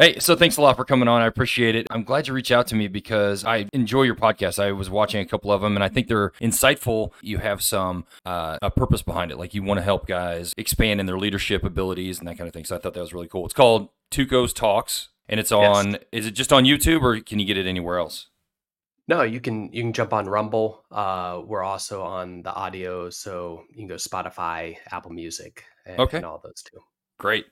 Hey, so thanks a lot for coming on. I appreciate it. I'm glad you reached out to me because I enjoy your podcast. I was watching a couple of them and I think they're insightful. You have some uh, a purpose behind it. Like you want to help guys expand in their leadership abilities and that kind of thing. So I thought that was really cool. It's called Tuco's Talks and it's on, yes. is it just on YouTube or can you get it anywhere else? No, you can you can jump on Rumble. Uh, we're also on the audio, so you can go Spotify, Apple Music, and, okay. and all those too. Great.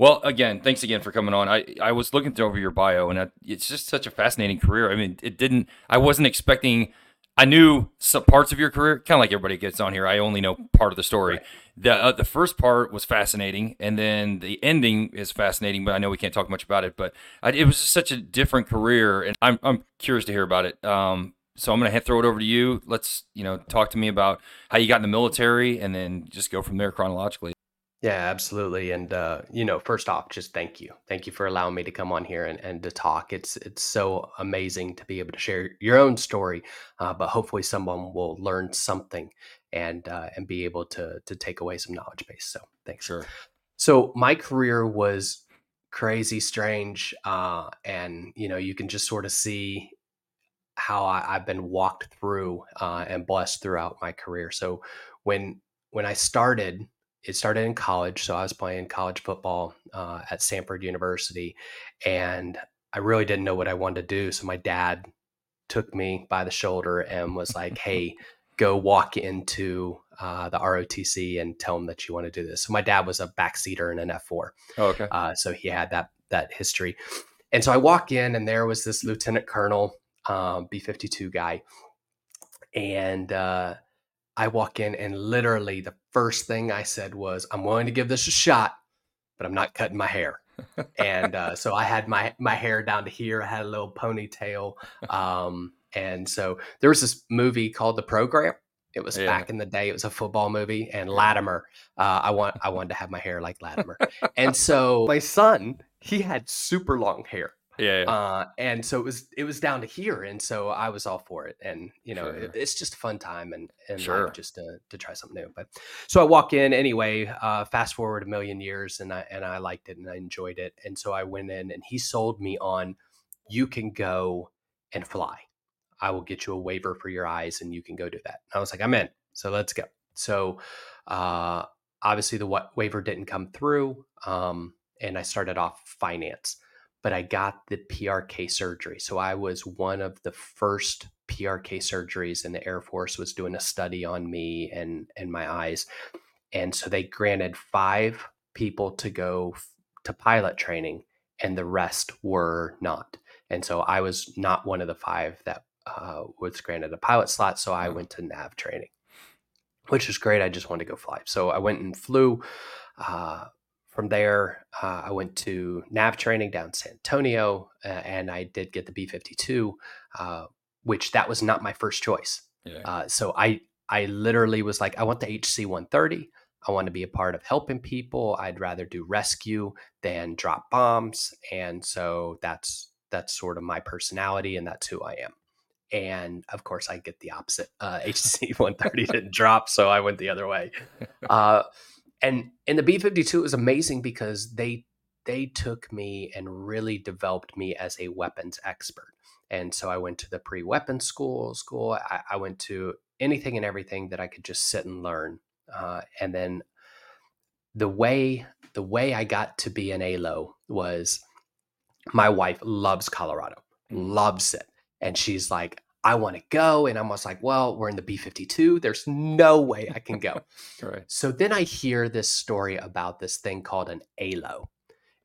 Well, again, thanks again for coming on. I, I was looking through over your bio, and I, it's just such a fascinating career. I mean, it didn't. I wasn't expecting. I knew some parts of your career, kind of like everybody gets on here. I only know part of the story. Right. The uh, the first part was fascinating, and then the ending is fascinating. But I know we can't talk much about it. But I, it was just such a different career, and I'm I'm curious to hear about it. Um, so I'm gonna throw it over to you. Let's you know talk to me about how you got in the military, and then just go from there chronologically. Yeah, absolutely. And uh, you know, first off, just thank you. Thank you for allowing me to come on here and, and to talk. It's it's so amazing to be able to share your own story, uh, but hopefully someone will learn something and uh, and be able to to take away some knowledge base. So thanks. Sure. So my career was crazy, strange, uh, and you know, you can just sort of see how I, have been walked through uh, and blessed throughout my career. So when when I started it started in college. So I was playing college football uh, at Samford University, and I really didn't know what I wanted to do. So my dad took me by the shoulder and was like, "Hey, go walk into uh, the ROTC and tell them that you want to do this." So my dad was a backseater in an F4. Oh, okay. Uh, so he had that that history, and so I walk in, and there was this lieutenant colonel, um, B fifty two guy, and uh, I walk in and literally the first thing I said was, "I'm willing to give this a shot, but I'm not cutting my hair." and uh, so I had my my hair down to here. I had a little ponytail, um, and so there was this movie called The Program. It was yeah. back in the day. It was a football movie, and Lattimer. Uh, I want I wanted to have my hair like Lattimer, and so my son he had super long hair, yeah, yeah. Uh, and so it was it was down to here, and so I was all for it. And you know, sure. it, it's just a fun time and and sure. just to to try something new. But so I walk in anyway. Uh, fast forward a million years, and I and I liked it and I enjoyed it. And so I went in, and he sold me on you can go and fly. I will get you a waiver for your eyes, and you can go do that. And I was like, I'm in. So let's go. So uh, obviously the waiver didn't come through, um, and I started off finance but I got the PRK surgery. So I was one of the first PRK surgeries and the Air Force was doing a study on me and and my eyes. And so they granted 5 people to go to pilot training and the rest were not. And so I was not one of the 5 that uh, was granted a pilot slot, so I went to nav training. Which is great. I just wanted to go fly. So I went and flew uh, from there, uh, I went to nav training down San Antonio, uh, and I did get the B fifty two, uh, which that was not my first choice. Yeah. Uh, so I I literally was like, I want the HC one thirty. I want to be a part of helping people. I'd rather do rescue than drop bombs, and so that's that's sort of my personality, and that's who I am. And of course, I get the opposite. HC one thirty didn't drop, so I went the other way. And in the b-52 it was amazing because they they took me and really developed me as a weapons expert. And so i went to the pre-weapons school school I, I, went to anything and everything that i could just sit and learn uh, and then the way the way i got to be an alo was my wife loves colorado loves it. And she's like I want to go. And I'm almost like, well, we're in the B 52. There's no way I can go. right. So then I hear this story about this thing called an ALO.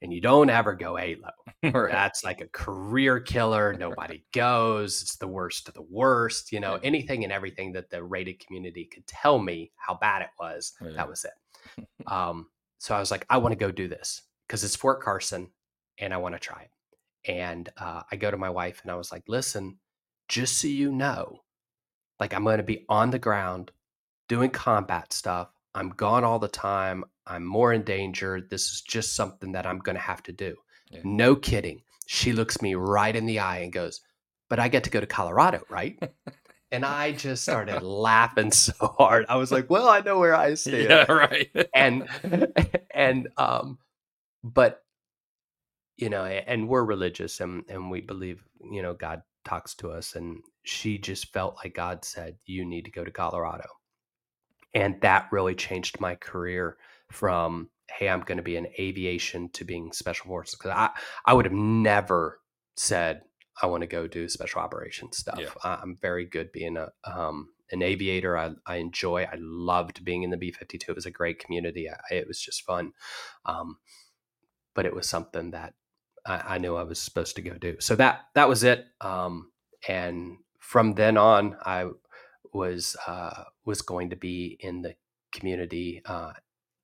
And you don't ever go ALO. right. That's like a career killer. Nobody goes. It's the worst of the worst. You know, yeah. anything and everything that the rated community could tell me how bad it was, yeah. that was it. um, so I was like, I want to go do this because it's Fort Carson and I want to try it. And uh, I go to my wife and I was like, listen, just so you know, like I'm going to be on the ground doing combat stuff. I'm gone all the time. I'm more in danger. This is just something that I'm going to have to do. Yeah. No kidding. She looks me right in the eye and goes, But I get to go to Colorado, right? and I just started laughing so hard. I was like, Well, I know where I stand. Yeah, right. and, and, um, but you know, and we're religious and and we believe, you know, God talks to us and she just felt like God said you need to go to Colorado. And that really changed my career from hey, I'm going to be in aviation to being special forces cuz I I would have never said I want to go do special operations stuff. Yeah. I'm very good being a um, an aviator. I, I enjoy. I loved being in the B 52. It was a great community. I, it was just fun. Um, but it was something that I, I, knew I was supposed to go do. So that that was it. Um, and from then on, I was uh, was going to be in the community. Uh,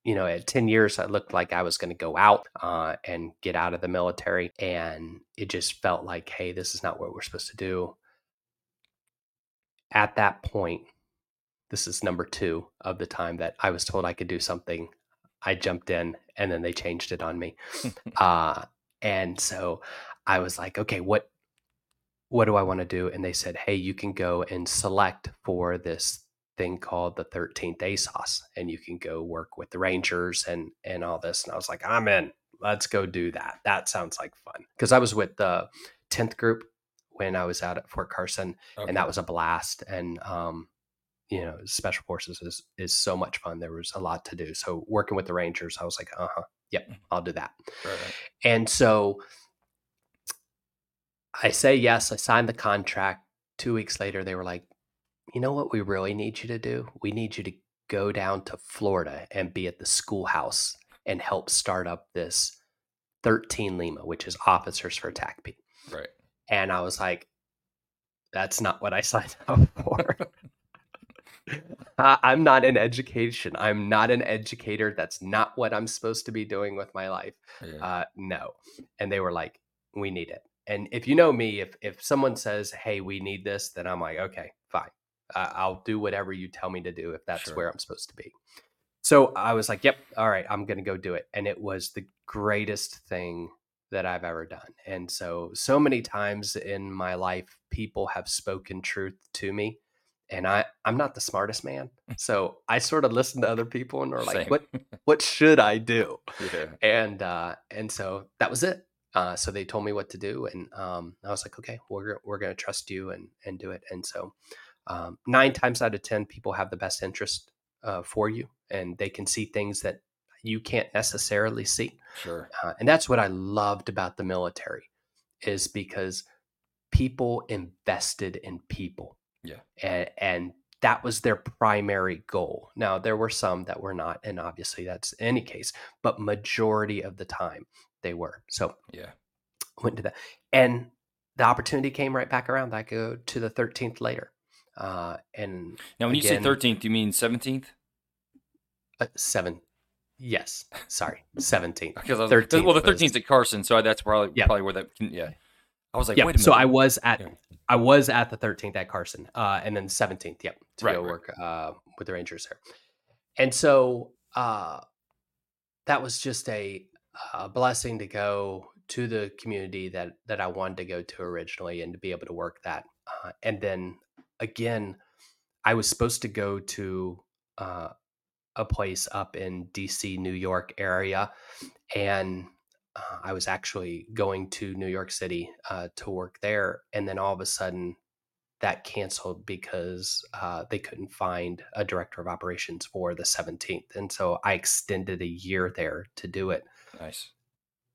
you know, at 10 years, I looked like I was going to go out uh, and get out of the military. And it just felt like, hey, this is not what we're supposed to do. At that point, this is number two of the time that I was told I could do something. I jumped in and then they changed it on me. uh, and so I was like, okay, what what do I want to do? And they said, hey, you can go and select for this thing called the 13th ASOS, and you can go work with the Rangers and and all this. And I was like, I'm in. Let's go do that. That sounds like fun. Because I was with the 10th group when I was out at Fort Carson, okay. and that was a blast. And um, you know, special forces is is so much fun. There was a lot to do. So working with the Rangers, I was like, uh huh, yep, mm-hmm. I'll do that. Right. And so I say yes. I signed the contract. Two weeks later, they were like, you know what we really need you to do? We need you to go down to Florida and be at the schoolhouse and help start up this 13 Lima, which is Officers for TACP. Right. And I was like, that's not what I signed up for. I'm not in education. I'm not an educator. That's not what I'm supposed to be doing with my life. Yeah. Uh, no. And they were like, we need it. And if you know me, if if someone says, "Hey, we need this," then I'm like, "Okay, fine. Uh, I'll do whatever you tell me to do if that's sure. where I'm supposed to be." So I was like, "Yep, all right, I'm going to go do it." And it was the greatest thing that I've ever done. And so so many times in my life people have spoken truth to me and I I'm not the smartest man. So I sort of listen to other people and are like, Same. "What what should I do?" Yeah. And uh and so that was it. Uh, so they told me what to do, and um, I was like, okay, we're we're going to trust you and and do it. And so um, nine times out of ten, people have the best interest uh, for you, and they can see things that you can't necessarily see. Sure. Uh, and that's what I loved about the military, is because people invested in people. Yeah. And and that was their primary goal. Now there were some that were not, and obviously that's any case, but majority of the time they were. So yeah, went to that, and the opportunity came right back around. I go to the 13th later, uh, and now when again, you say 13th, you mean 17th? Uh, seven. Yes, sorry, 17th. Because was, 13th well, the 13th was, at Carson, so that's probably yeah. probably where that. Yeah, I was like, yep. So I was at yeah. I was at the 13th at Carson, uh, and then 17th, yep, to right, go right. work uh, with the Rangers there. And so uh, that was just a a blessing to go to the community that that I wanted to go to originally and to be able to work that. Uh, and then again, I was supposed to go to uh, a place up in DC, New York area, and uh, I was actually going to New York City uh, to work there. And then all of a sudden, that canceled because uh, they couldn't find a director of operations for the 17th. And so I extended a year there to do it. Nice.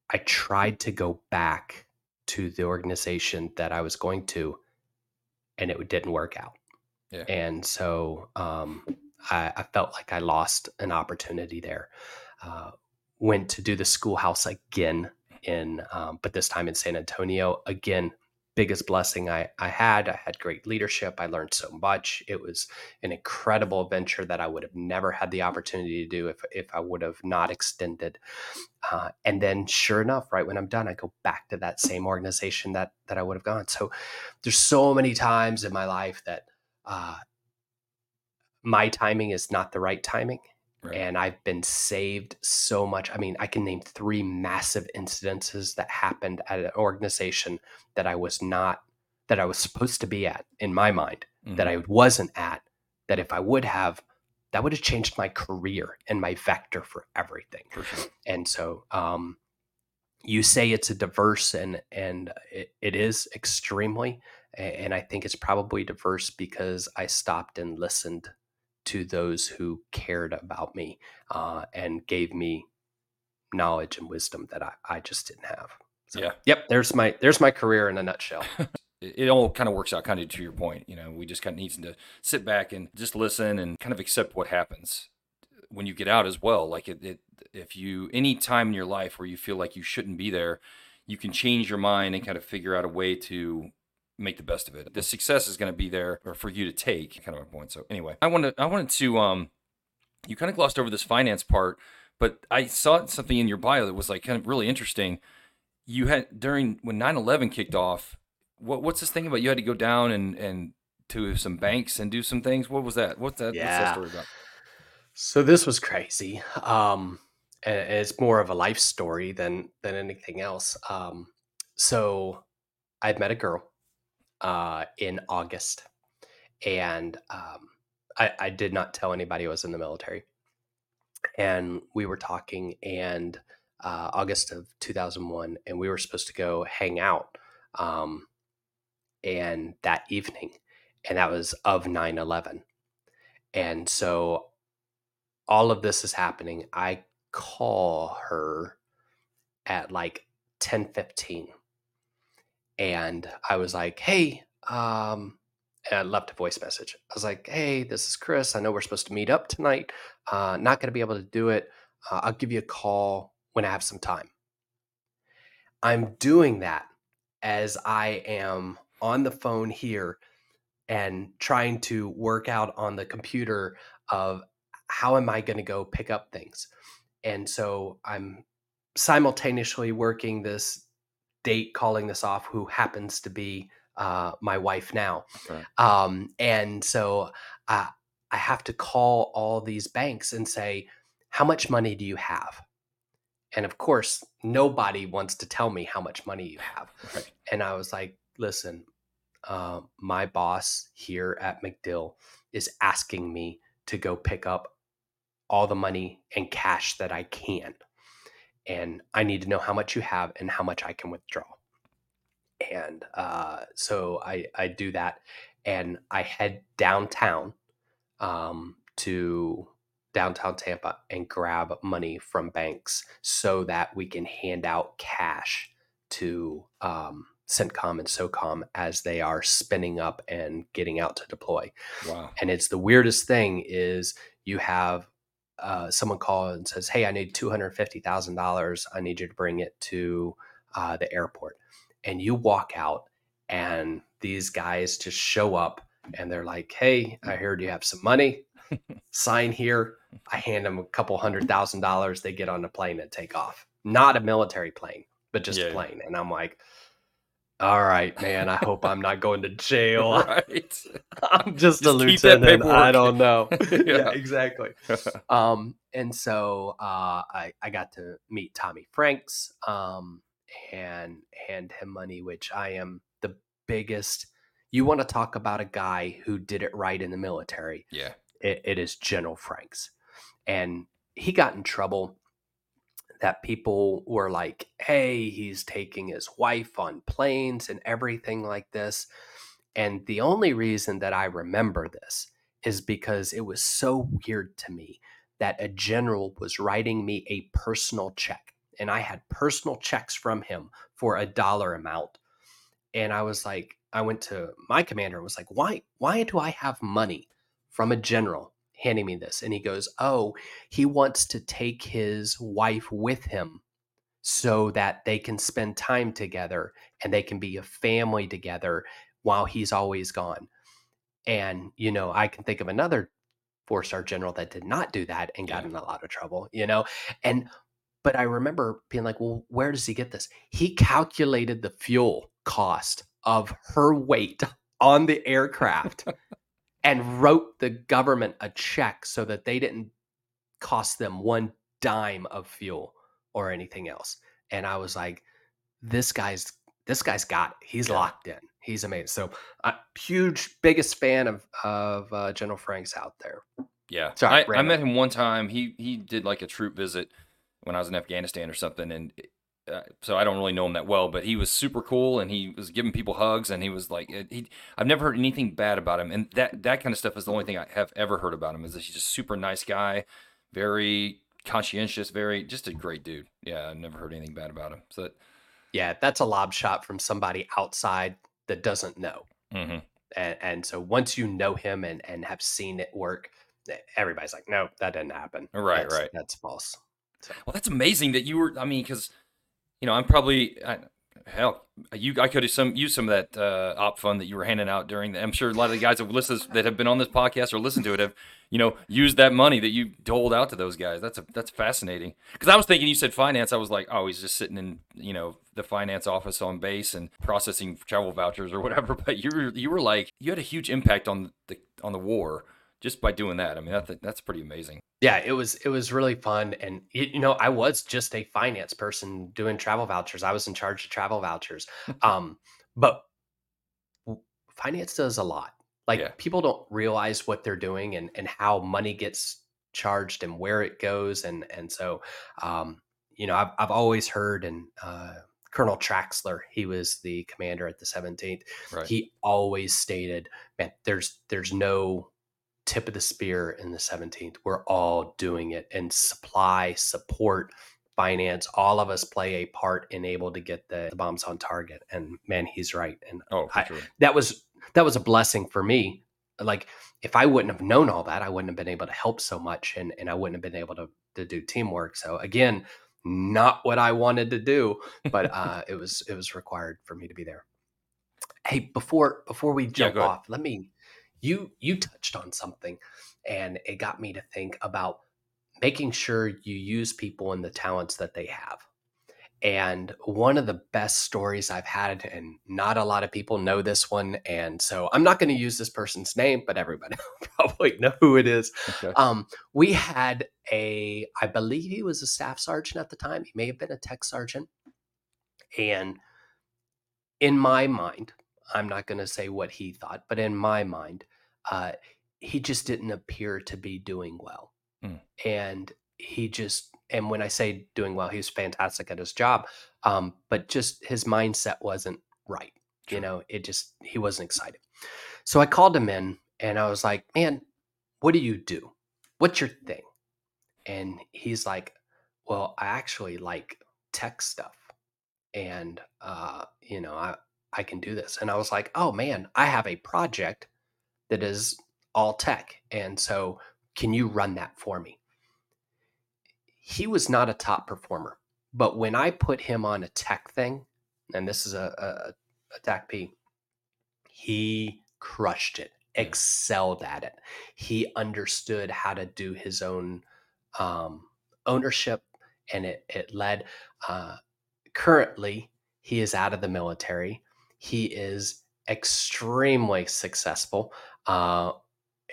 I tried to go back to the organization that I was going to, and it didn't work out. Yeah. And so um, I, I, felt like I lost an opportunity there. Uh, went to do the schoolhouse again in, um, but this time in San Antonio. Again, biggest blessing I, I had. I had great leadership. I learned so much. It was an incredible adventure that I would have never had the opportunity to do if, if I would have not extended. Uh, and then sure enough, right when I'm done, I go back to that same organization that, that I would have gone. So there's so many times in my life that uh, my timing is not the right timing. Right. And I've been saved so much. I mean, I can name three massive incidences that happened at an organization that I was not, that I was supposed to be at in my mind, mm-hmm. that I wasn't at, that if I would have, that would have changed my career and my vector for everything. For sure. And so, um, you say it's a diverse and and it, it is extremely and i think it's probably diverse because i stopped and listened to those who cared about me uh, and gave me knowledge and wisdom that I, I just didn't have. So, yeah. Yep. There's my there's my career in a nutshell. it all kind of works out kind of to your point. You know, we just kind of need to sit back and just listen and kind of accept what happens when you get out as well. Like it, it if you any time in your life where you feel like you shouldn't be there, you can change your mind and kind of figure out a way to make the best of it. The success is going to be there for you to take. Kind of my point. So anyway, I wanted I wanted to um, you kind of glossed over this finance part, but I saw something in your bio that was like kind of really interesting. You had during when 9/11 kicked off. What what's this thing about? You had to go down and and to some banks and do some things. What was that? What's that? Yeah. What's that story about? So this was crazy. Um, and it's more of a life story than than anything else. Um, so I'd met a girl uh, in August, and um, I, I, did not tell anybody I was in the military. And we were talking, and uh, August of 2001, and we were supposed to go hang out, um, and that evening, and that was of 9 11. And so all of this is happening. I call her at like 10 15 and I was like, "Hey," um, and I left a voice message. I was like, "Hey, this is Chris. I know we're supposed to meet up tonight. Uh, not going to be able to do it. Uh, I'll give you a call when I have some time." I'm doing that as I am on the phone here and trying to work out on the computer of how am I going to go pick up things. And so I'm simultaneously working this date calling this off who happens to be uh, my wife now. Right. Um, and so uh, I have to call all these banks and say, How much money do you have? And of course, nobody wants to tell me how much money you have. Right. And I was like, Listen, uh, my boss here at MacDill is asking me to go pick up all the money and cash that I can and I need to know how much you have and how much I can withdraw. And uh, so I, I do that and I head downtown um, to downtown Tampa and grab money from banks so that we can hand out cash to um, CENTCOM and SOCOM as they are spinning up and getting out to deploy. Wow. And it's the weirdest thing is you have uh, someone calls and says, "Hey, I need two hundred fifty thousand dollars. I need you to bring it to uh, the airport." And you walk out, and these guys just show up, and they're like, "Hey, I heard you have some money. Sign here." I hand them a couple hundred thousand dollars. They get on the plane and take off. Not a military plane, but just yeah. a plane. And I'm like, all right, man. I hope I'm not going to jail. right. I'm just, just a lieutenant. I don't know. yeah. yeah. exactly. um, and so uh, I I got to meet Tommy Franks um, and hand him money, which I am the biggest. You want to talk about a guy who did it right in the military? Yeah, it, it is General Franks, and he got in trouble that people were like, hey, he's taking his wife on planes and everything like this. And the only reason that I remember this is because it was so weird to me that a general was writing me a personal check. And I had personal checks from him for a dollar amount. And I was like, I went to my commander and was like, why, why do I have money from a general handing me this and he goes, "Oh, he wants to take his wife with him so that they can spend time together and they can be a family together while he's always gone." And you know, I can think of another four-star general that did not do that and got yeah. in a lot of trouble, you know. And but I remember being like, "Well, where does he get this?" He calculated the fuel cost of her weight on the aircraft and wrote the government a check so that they didn't cost them one dime of fuel or anything else. And I was like, this guy's this guy's got it. He's yeah. locked in. He's amazing. So, a huge, biggest fan of of uh, General Franks out there. Yeah, Sorry, I, I met him one time. He he did like a troop visit when I was in Afghanistan or something, and uh, so I don't really know him that well, but he was super cool and he was giving people hugs and he was like, he, I've never heard anything bad about him. And that, that kind of stuff is the only thing I have ever heard about him is that he's just a super nice guy, very conscientious, very, just a great dude. Yeah. I've never heard anything bad about him. So, that, yeah, that's a lob shot from somebody outside that doesn't know. Mm-hmm. And, and so once you know him and, and have seen it work, everybody's like, no, that didn't happen. Right, that's, right. That's false. So. Well, that's amazing that you were. I mean, because you know, I'm probably I, hell. You, I could have some use some of that uh, op fund that you were handing out during. The, I'm sure a lot of the guys that listen that have been on this podcast or listened to it have, you know, used that money that you doled out to those guys. That's a that's fascinating. Because I was thinking you said finance. I was like, oh, he's just sitting in you know the finance office on base and processing travel vouchers or whatever. But you were you were like you had a huge impact on the on the war just by doing that. I mean, that, that's pretty amazing. Yeah, it was it was really fun, and it, you know, I was just a finance person doing travel vouchers. I was in charge of travel vouchers, um, but finance does a lot. Like yeah. people don't realize what they're doing and and how money gets charged and where it goes, and and so, um, you know, I've I've always heard and. Uh, Colonel Traxler, he was the commander at the 17th. Right. He always stated, "Man, there's there's no tip of the spear in the 17th. We're all doing it and supply, support, finance, all of us play a part in able to get the, the bombs on target. And man, he's right. And oh, I, sure. that was that was a blessing for me. Like if I wouldn't have known all that, I wouldn't have been able to help so much and, and I wouldn't have been able to, to do teamwork. So again, not what I wanted to do, but uh, it was it was required for me to be there. Hey, before before we jump yeah, off, let me you you touched on something and it got me to think about making sure you use people and the talents that they have and one of the best stories I've had, and not a lot of people know this one. And so I'm not going to use this person's name, but everybody probably know who it is. Okay. Um, we had a, I believe he was a staff sergeant at the time. He may have been a tech sergeant. And in my mind, I'm not going to say what he thought, but in my mind, uh, he just didn't appear to be doing well. Mm. And he just, and when I say doing well, he was fantastic at his job, um, but just his mindset wasn't right. Sure. You know, it just, he wasn't excited. So I called him in and I was like, man, what do you do? What's your thing? And he's like, well, I actually like tech stuff. And, uh, you know, I, I can do this. And I was like, oh man, I have a project that is all tech. And so, can you run that for me? He was not a top performer, but when I put him on a tech thing, and this is a, a, a tech P, he crushed it, excelled at it. He understood how to do his own um, ownership, and it, it led. Uh, currently, he is out of the military. He is extremely successful uh,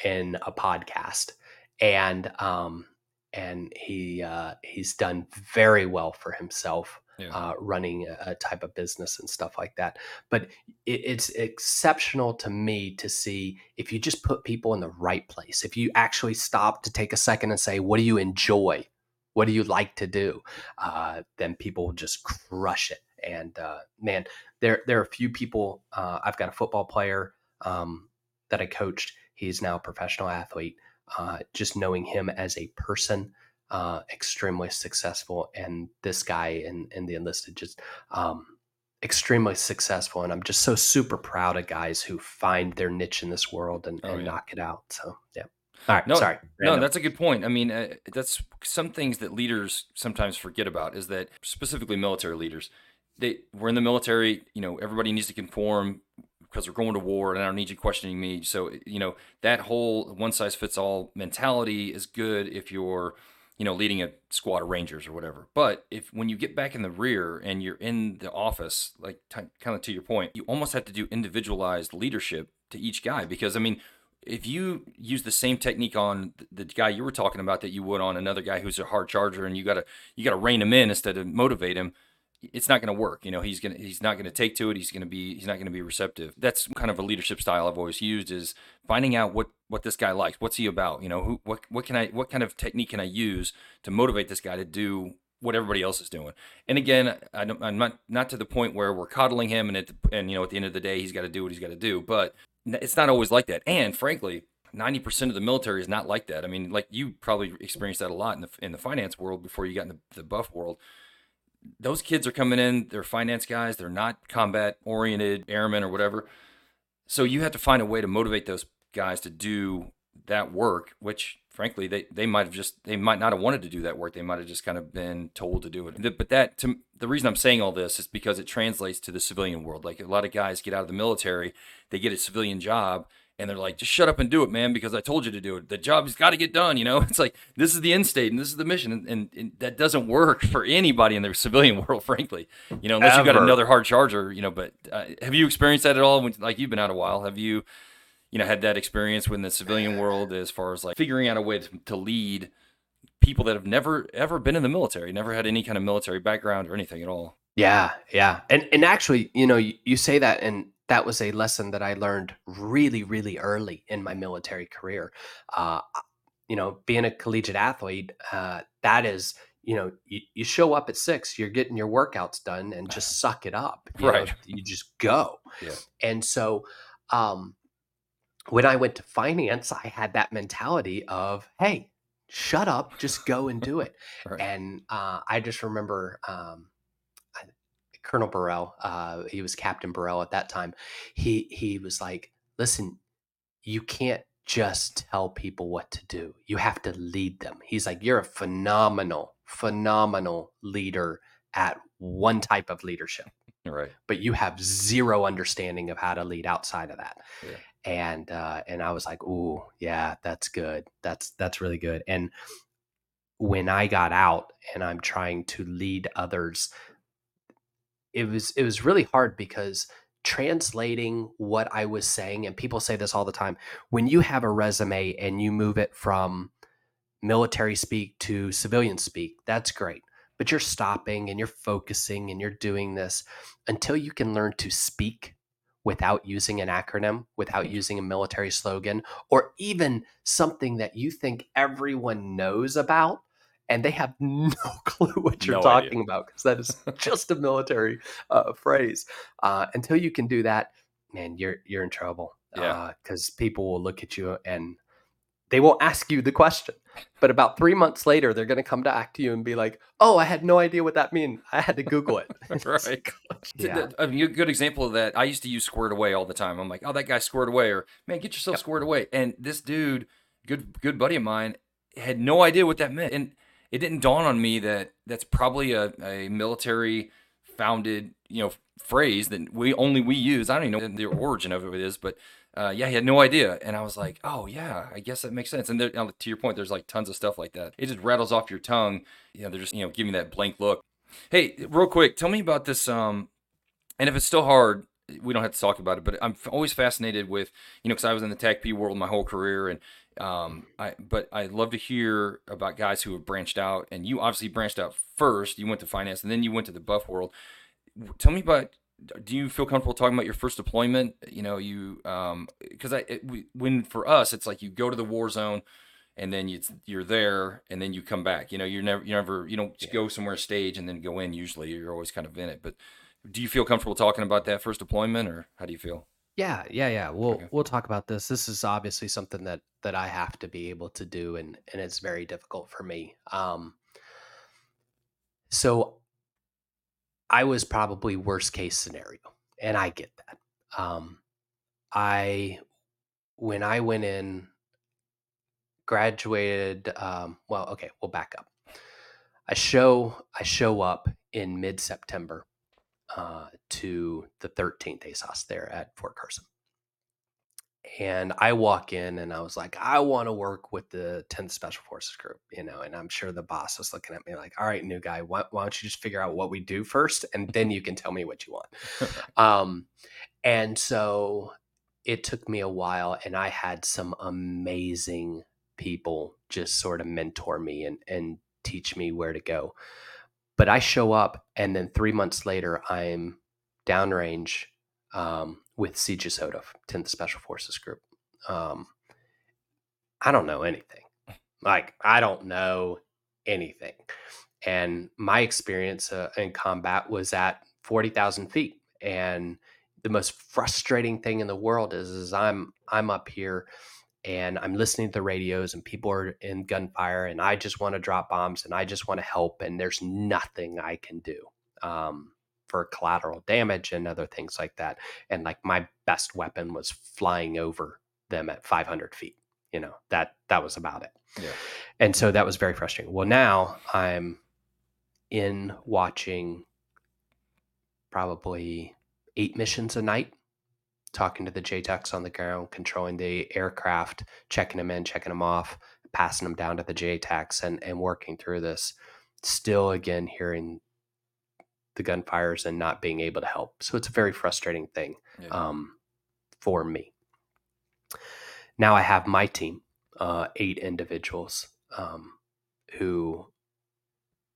in a podcast, and um, and he uh, he's done very well for himself. Yeah. Uh, running a, a, type of business and stuff like that. But it, it's exceptional to me to see if you just put people in the right place. If you actually stop to take a second and say, "What do you enjoy? What do you like to do?" Uh, then people will just crush it. And uh, man, there there are a few people. Uh, I've got a football player um, that I coached. He's now a professional athlete. Uh, just knowing him as a person, uh, extremely successful, and this guy in in the enlisted just um, extremely successful. And I'm just so super proud of guys who find their niche in this world and, oh, and yeah. knock it out. So yeah. All right. No, sorry. Random. No, that's a good point. I mean, uh, that's some things that leaders sometimes forget about is that specifically military leaders, they we're in the military. You know, everybody needs to conform because we're going to war, and I don't need you questioning me. So you know that whole one size fits all mentality is good if you're you know leading a squad of rangers or whatever. But if when you get back in the rear and you're in the office, like t- kind of to your point, you almost have to do individualized leadership to each guy because I mean if you use the same technique on the guy you were talking about that you would on another guy who's a hard charger and you gotta you gotta rein him in instead of motivate him it's not going to work. You know, he's going to he's not going to take to it. He's going to be he's not going to be receptive. That's kind of a leadership style I've always used is finding out what what this guy likes. What's he about? You know, who what what can I what kind of technique can I use to motivate this guy to do what everybody else is doing. And again, I am not not to the point where we're coddling him, and at the, and you know at the end of the day, he's got to do what he's got to do. But it's not always like that. And frankly, ninety percent of the military is not like that. I mean, like you probably experienced that a lot in the in the finance world before you got in the, the buff world. Those kids are coming in; they're finance guys. They're not combat oriented airmen or whatever. So you have to find a way to motivate those guys to do that work, which frankly they, they might have just they might not have wanted to do that work. They might have just kind of been told to do it. But that to, the reason I'm saying all this is because it translates to the civilian world. Like a lot of guys get out of the military, they get a civilian job, and they're like, just shut up and do it, man, because I told you to do it. The job's got to get done. You know, it's like this is the end state and this is the mission, and, and, and, that doesn't work for anybody in the civilian world, frankly. You know, unless you've got another hard charger. You know, but uh, have you experienced that at all? When, like you've been out a while, have you? you know had that experience within the civilian world as far as like figuring out a way to, to lead people that have never ever been in the military, never had any kind of military background or anything at all. Yeah, yeah. And and actually, you know, you, you say that and that was a lesson that I learned really, really early in my military career. Uh, you know, being a collegiate athlete, uh, that is, you know, you, you show up at six, you're getting your workouts done and just suck it up. You right. Know, you just go. Yeah. And so, um, when I went to finance, I had that mentality of, hey, shut up, just go and do it. right. And uh, I just remember um, Colonel Burrell, uh, he was Captain Burrell at that time. He he was like, listen, you can't just tell people what to do. You have to lead them. He's like, you're a phenomenal, phenomenal leader at one type of leadership. Right. But you have zero understanding of how to lead outside of that. Yeah and uh, and I was like, "Ooh, yeah, that's good. That's that's really good." And when I got out and I'm trying to lead others, it was it was really hard because translating what I was saying, and people say this all the time, when you have a resume and you move it from military speak to civilian speak, that's great. But you're stopping and you're focusing and you're doing this until you can learn to speak without using an acronym, without mm-hmm. using a military slogan, or even something that you think everyone knows about and they have no clue what you're no talking idea. about because that is just a military uh, phrase. Uh, until you can do that, man, you're you're in trouble. Yeah, because uh, people will look at you and they won't ask you the question. But about three months later, they're going to come back to you and be like, "Oh, I had no idea what that mean. I had to Google it." right. yeah. A good example of that. I used to use squared away all the time. I'm like, "Oh, that guy squared away," or "Man, get yourself yep. squared away." And this dude, good good buddy of mine, had no idea what that meant, and it didn't dawn on me that that's probably a, a military founded you know phrase that we only we use. I don't even know the origin of it is, but uh, yeah, he had no idea. And I was like, oh, yeah, I guess that makes sense. And there, to your point, there's like tons of stuff like that. It just rattles off your tongue. You know, they're just, you know, giving that blank look. Hey, real quick, tell me about this. Um, and if it's still hard, we don't have to talk about it, but I'm always fascinated with, you know, because I was in the tech TACP world my whole career. And, um, I, but I love to hear about guys who have branched out. And you obviously branched out first. You went to finance and then you went to the buff world. Tell me about do you feel comfortable talking about your first deployment? You know, you um because I it, we, when for us it's like you go to the war zone and then you you're there and then you come back. You know, you're never you never you don't yeah. go somewhere stage and then go in. Usually, you're always kind of in it. But do you feel comfortable talking about that first deployment, or how do you feel? Yeah, yeah, yeah. We'll okay. we'll talk about this. This is obviously something that that I have to be able to do, and and it's very difficult for me. Um, so I was probably worst case scenario, and I get that. Um, I when I went in, graduated. Um, well, okay, we'll back up. I show I show up in mid September uh, to the 13th ASOS there at Fort Carson. And I walk in and I was like, I want to work with the 10th Special Forces Group, you know. And I'm sure the boss was looking at me like, all right, new guy, why, why don't you just figure out what we do first and then you can tell me what you want. um, and so it took me a while and I had some amazing people just sort of mentor me and, and teach me where to go. But I show up and then three months later, I'm downrange um, with CJSOTF, 10th Special Forces Group. Um, I don't know anything. Like, I don't know anything. And my experience uh, in combat was at 40,000 feet. And the most frustrating thing in the world is, is I'm I'm up here and I'm listening to the radios and people are in gunfire and I just want to drop bombs and I just want to help and there's nothing I can do um, for collateral damage and other things like that. And like my best weapon was flying over them at 500 feet. You know that that was about it. Yeah. And so that was very frustrating. Well, now I'm in watching probably eight missions a night talking to the JTACs on the ground, controlling the aircraft, checking them in, checking them off, passing them down to the JTACs, and and working through this. Still, again, hearing the gunfires and not being able to help. So it's a very frustrating thing yeah. um, for me. Now I have my team, uh, eight individuals um, who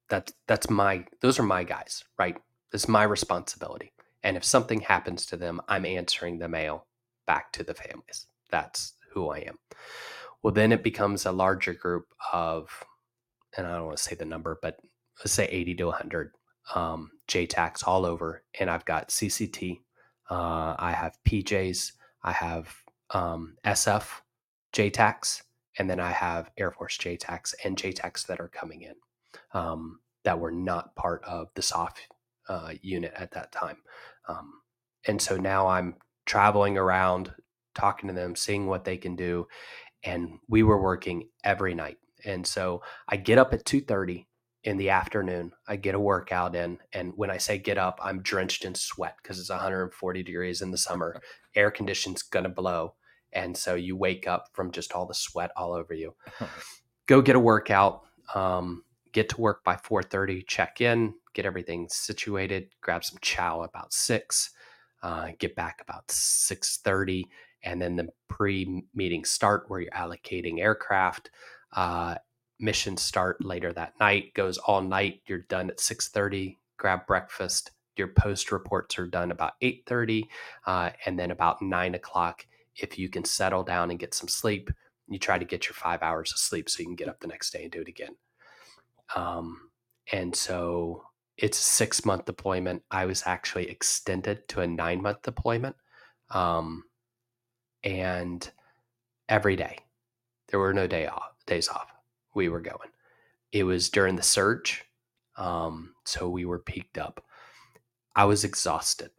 that's that's my those are my guys, right? It's my responsibility. And if something happens to them, I'm answering the mail back to the families. That's who I am. Well, then it becomes a larger group of, and I don't want to say the number, but let's say 80 to 100 um, JTACs all over. And I've got CCT, uh, I have PJs, I have um, SF JTACs, and then I have Air Force JTACs and JTACs that are coming in um, that were not part of the SOF uh, unit at that time. Um, and so now I'm traveling around, talking to them, seeing what they can do. And we were working every night. And so I get up at 2:30 in the afternoon. I get a workout in. And when I say get up, I'm drenched in sweat because it's 140 degrees in the summer. Air conditioning's gonna blow. And so you wake up from just all the sweat all over you. Go get a workout. Um, get to work by 4.30 check in get everything situated grab some chow about 6 uh, get back about 6.30 and then the pre-meeting start where you're allocating aircraft uh, start later that night goes all night you're done at 6.30 grab breakfast your post reports are done about 8.30 uh, and then about 9 o'clock if you can settle down and get some sleep you try to get your five hours of sleep so you can get up the next day and do it again um, and so it's a six month deployment. I was actually extended to a nine month deployment. Um, and every day, there were no day off, days off. We were going. It was during the surge. Um, so we were peaked up. I was exhausted.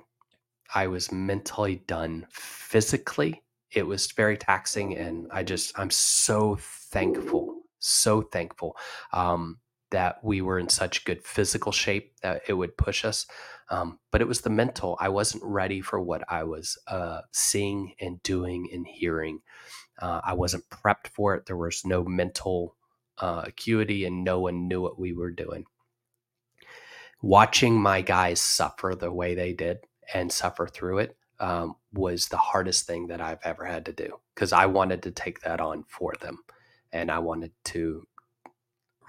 I was mentally done physically. It was very taxing. And I just, I'm so thankful, so thankful. Um, that we were in such good physical shape that it would push us. Um, but it was the mental. I wasn't ready for what I was uh, seeing and doing and hearing. Uh, I wasn't prepped for it. There was no mental uh, acuity, and no one knew what we were doing. Watching my guys suffer the way they did and suffer through it um, was the hardest thing that I've ever had to do because I wanted to take that on for them and I wanted to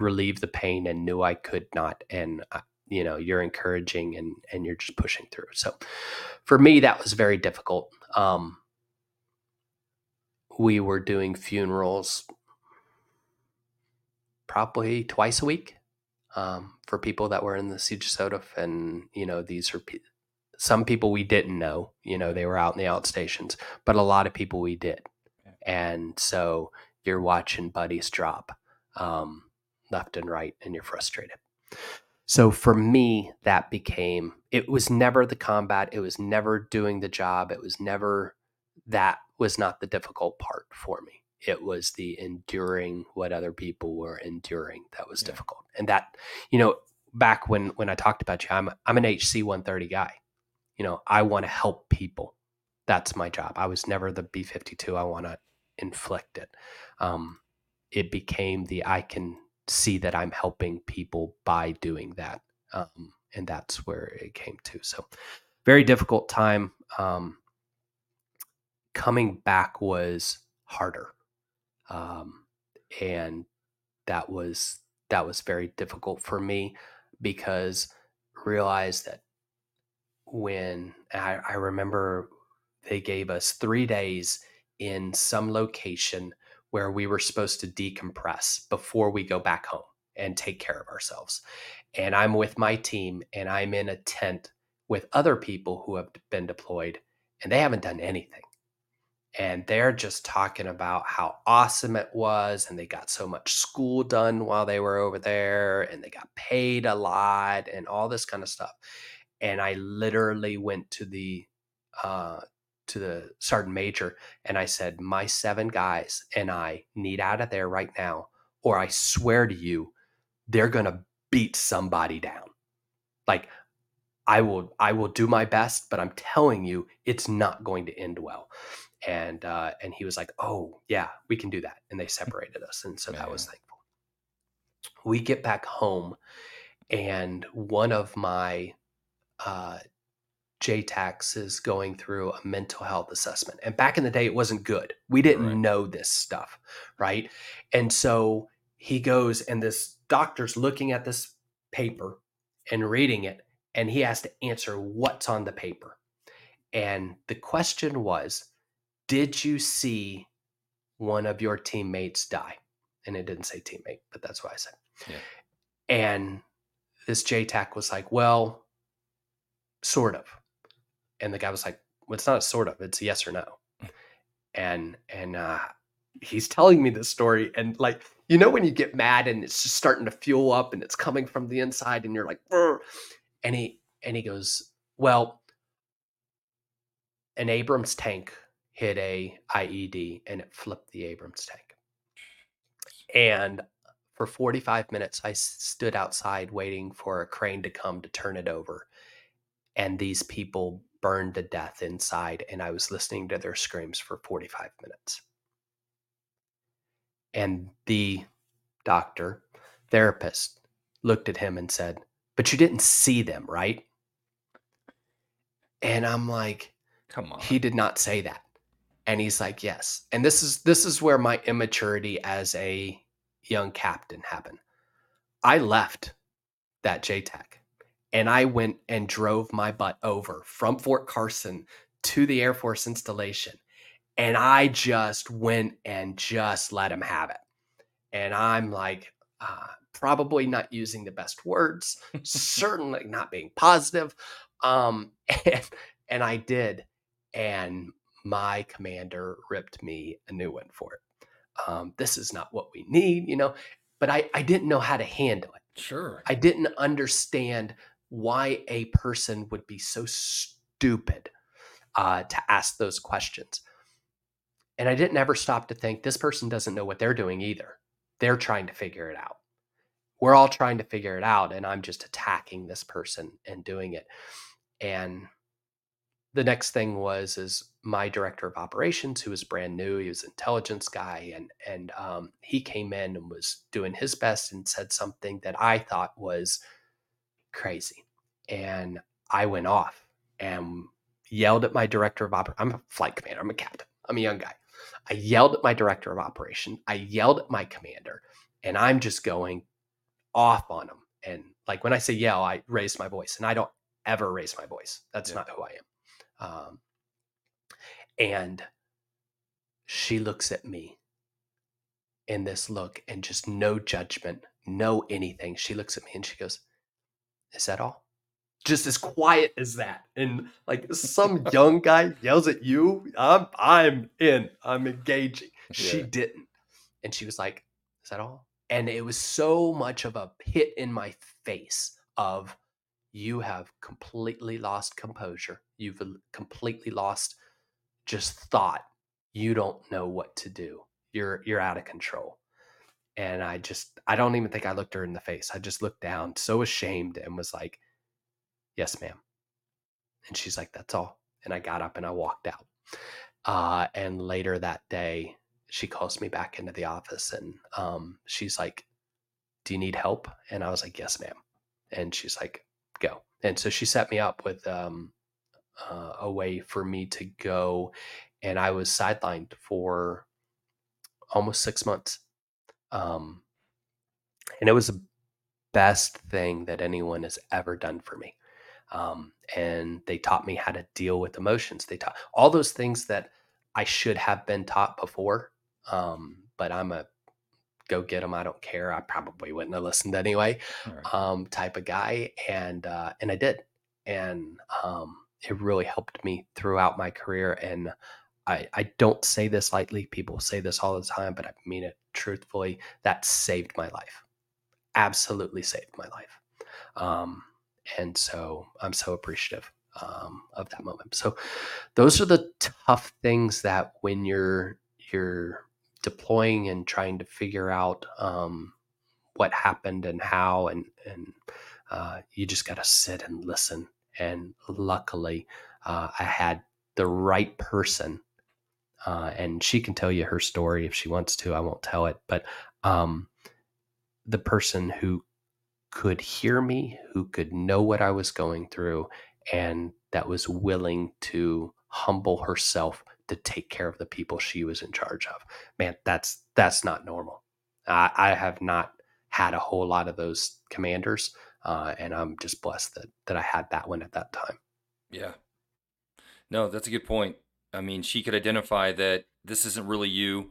relieve the pain and knew I could not. And, uh, you know, you're encouraging and, and you're just pushing through. So for me, that was very difficult. Um, we were doing funerals probably twice a week um, for people that were in the CJSOTF. And, you know, these are pe- some people we didn't know, you know, they were out in the outstations, but a lot of people we did. And so you're watching buddies drop. Um, left and right and you're frustrated. So for me, that became it was never the combat, it was never doing the job, it was never that was not the difficult part for me. It was the enduring what other people were enduring that was yeah. difficult. And that, you know, back when when I talked about you, I'm I'm an HC 130 guy. You know, I want to help people. That's my job. I was never the B 52. I want to inflict it. Um, it became the I can see that I'm helping people by doing that. Um, and that's where it came to. So, very difficult time. Um, coming back was harder, um, and that was that was very difficult for me because realized that when I, I remember they gave us three days in some location where we were supposed to decompress before we go back home. and take care of ourselves. And I'm with my team and I'm in a tent with other people who have been deployed and they haven't done anything. And they're just talking about how awesome it was. And they got so much school done while they were over there and they got paid a lot and all this kind of stuff. And I literally went to the, uh, to the sergeant major and I said, My seven guys and I need out of there right now, or I swear to you, they're going to beat somebody down. Like, I will I will do my best, but I'm telling you, it's not going to end well. And uh, and he was like, "Oh yeah, we can do that." And they separated us, and so that was thankful. We get back home, and one of my uh, JTACs is going through a mental health assessment. And back in the day, it wasn't good. We didn't right. know this stuff, right? And so he goes, and this doctor's looking at this paper and reading it, and he has to answer what's on the paper. And the question was, Did you see one of your teammates die? And it didn't say teammate, but that's what I said. Yeah. And this JTAC was like, Well, sort of and the guy was like, well, it's not a sort of, it's a yes or no. And and uh he's telling me this story and like you know when you get mad and it's just starting to fuel up and it's coming from the inside and you're like Burr. and he and he goes well an abrams tank hit a ied and it flipped the abrams tank and for 45 minutes i stood outside waiting for a crane to come to turn it over and these people burned to death inside, and I was listening to their screams for 45 minutes. And the doctor, therapist, looked at him and said, But you didn't see them, right? And I'm like, Come on. He did not say that. And he's like, Yes. And this is this is where my immaturity as a young captain happened. I left that JTAC and I went and drove my butt over from Fort Carson to the Air Force installation. And I just went and just let him have it. And I'm like, uh, probably not using the best words, certainly not being positive. Um, and, and I did. And my commander ripped me a new one for it. Um, this is not what we need, you know, but I, I didn't know how to handle it. Sure. I didn't understand why a person would be so stupid uh, to ask those questions. And I didn't ever stop to think this person doesn't know what they're doing either. They're trying to figure it out. We're all trying to figure it out, and I'm just attacking this person and doing it. And the next thing was is my director of operations, who was brand new. He was an intelligence guy, and and um, he came in and was doing his best and said something that I thought was crazy. And I went off and yelled at my director of operation. I'm a flight commander. I'm a captain. I'm a young guy. I yelled at my director of operation. I yelled at my commander, and I'm just going off on him. And like when I say yell, I raise my voice, and I don't ever raise my voice. That's yeah. not who I am. Um, and she looks at me in this look and just no judgment, no anything. She looks at me and she goes, is that all? Just as quiet as that. And like some young guy yells at you, I'm I'm in. I'm engaging. Yeah. She didn't. And she was like, Is that all? And it was so much of a hit in my face of you have completely lost composure. You've completely lost just thought. You don't know what to do. You're you're out of control and I just I don't even think I looked her in the face. I just looked down, so ashamed, and was like, "Yes, ma'am." And she's like, "That's all." And I got up and I walked out. Uh, and later that day, she calls me back into the office, and um, she's like, "Do you need help?" And I was like, "Yes, ma'am." And she's like, "Go." And so she set me up with um, uh, a way for me to go, and I was sidelined for almost six months um, and it was the best thing that anyone has ever done for me. Um, and they taught me how to deal with emotions. They taught all those things that I should have been taught before. Um, but I'm a go get them. I don't care. I probably wouldn't have listened anyway. Right. Um, type of guy, and uh, and I did, and um, it really helped me throughout my career. And I I don't say this lightly. People say this all the time, but I mean it truthfully. That saved my life. Absolutely saved my life. Um, and so I'm so appreciative um, of that moment. So those are the tough things that when you're you're deploying and trying to figure out um, what happened and how and and uh, you just got to sit and listen. And luckily, uh, I had the right person, uh, and she can tell you her story if she wants to. I won't tell it, but um, the person who could hear me, who could know what I was going through, and that was willing to humble herself to take care of the people she was in charge of. Man, that's that's not normal. I, I have not had a whole lot of those commanders, uh, and I'm just blessed that that I had that one at that time. Yeah. No, that's a good point. I mean, she could identify that this isn't really you.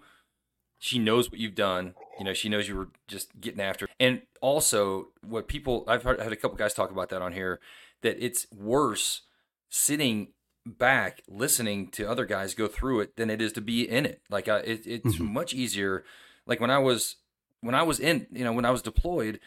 She knows what you've done. You know, she knows you were just getting after. And also, what people I've heard, had a couple guys talk about that on here that it's worse sitting back listening to other guys go through it than it is to be in it. Like uh, it, it's mm-hmm. much easier. Like when I was when I was in, you know, when I was deployed,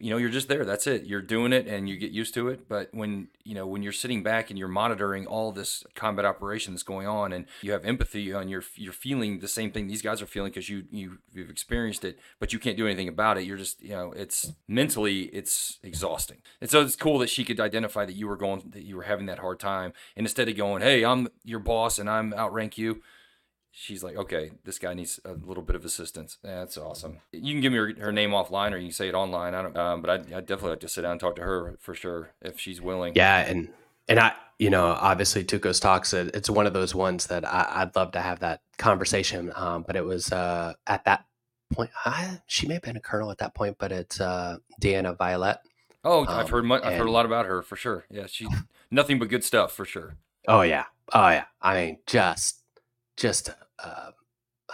you know you're just there that's it. You're doing it and you get used to it but when you know when you're sitting back and you're monitoring all this combat operation that's going on and you have empathy and you're you're feeling the same thing these guys are feeling because you, you you've experienced it but you can't do anything about it. You're just you know it's mentally it's exhausting. And so it's cool that she could identify that you were going that you were having that hard time and instead of going hey i'm your boss and i'm outrank you she's like, okay, this guy needs a little bit of assistance. That's awesome. You can give me her, her, name offline, or you can say it online. I don't, um, but I'd, I'd, definitely like to sit down and talk to her for sure if she's willing. Yeah, and and I, you know, obviously Tuco's talks. It's one of those ones that I, would love to have that conversation. Um, but it was uh, at that point, I, she may have been a colonel at that point, but it's uh, Deanna Violet. Oh, I've heard much, I've heard a lot about her for sure. Yeah, she's nothing but good stuff for sure. Oh yeah, oh yeah. I mean, just just a, a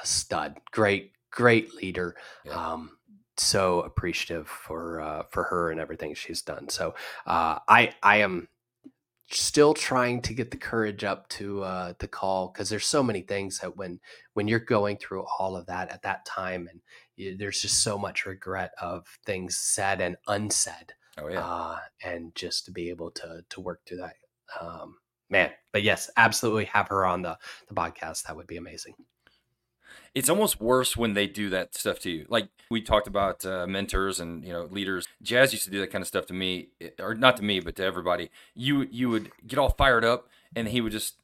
stud. Great, great leader. Yeah. Um, so appreciative for uh, for her and everything she's done. So uh, I I am still trying to get the courage up to uh, to call because there's so many things that when when you're going through all of that at that time and you, there's just so much regret of things said and unsaid. Oh yeah, uh, and just to be able to to work through that. Um, man. But yes, absolutely have her on the the podcast. That would be amazing. It's almost worse when they do that stuff to you. Like we talked about uh, mentors and you know leaders. Jazz used to do that kind of stuff to me, eh, or not to me, but to everybody. You you would get all fired up, and he would just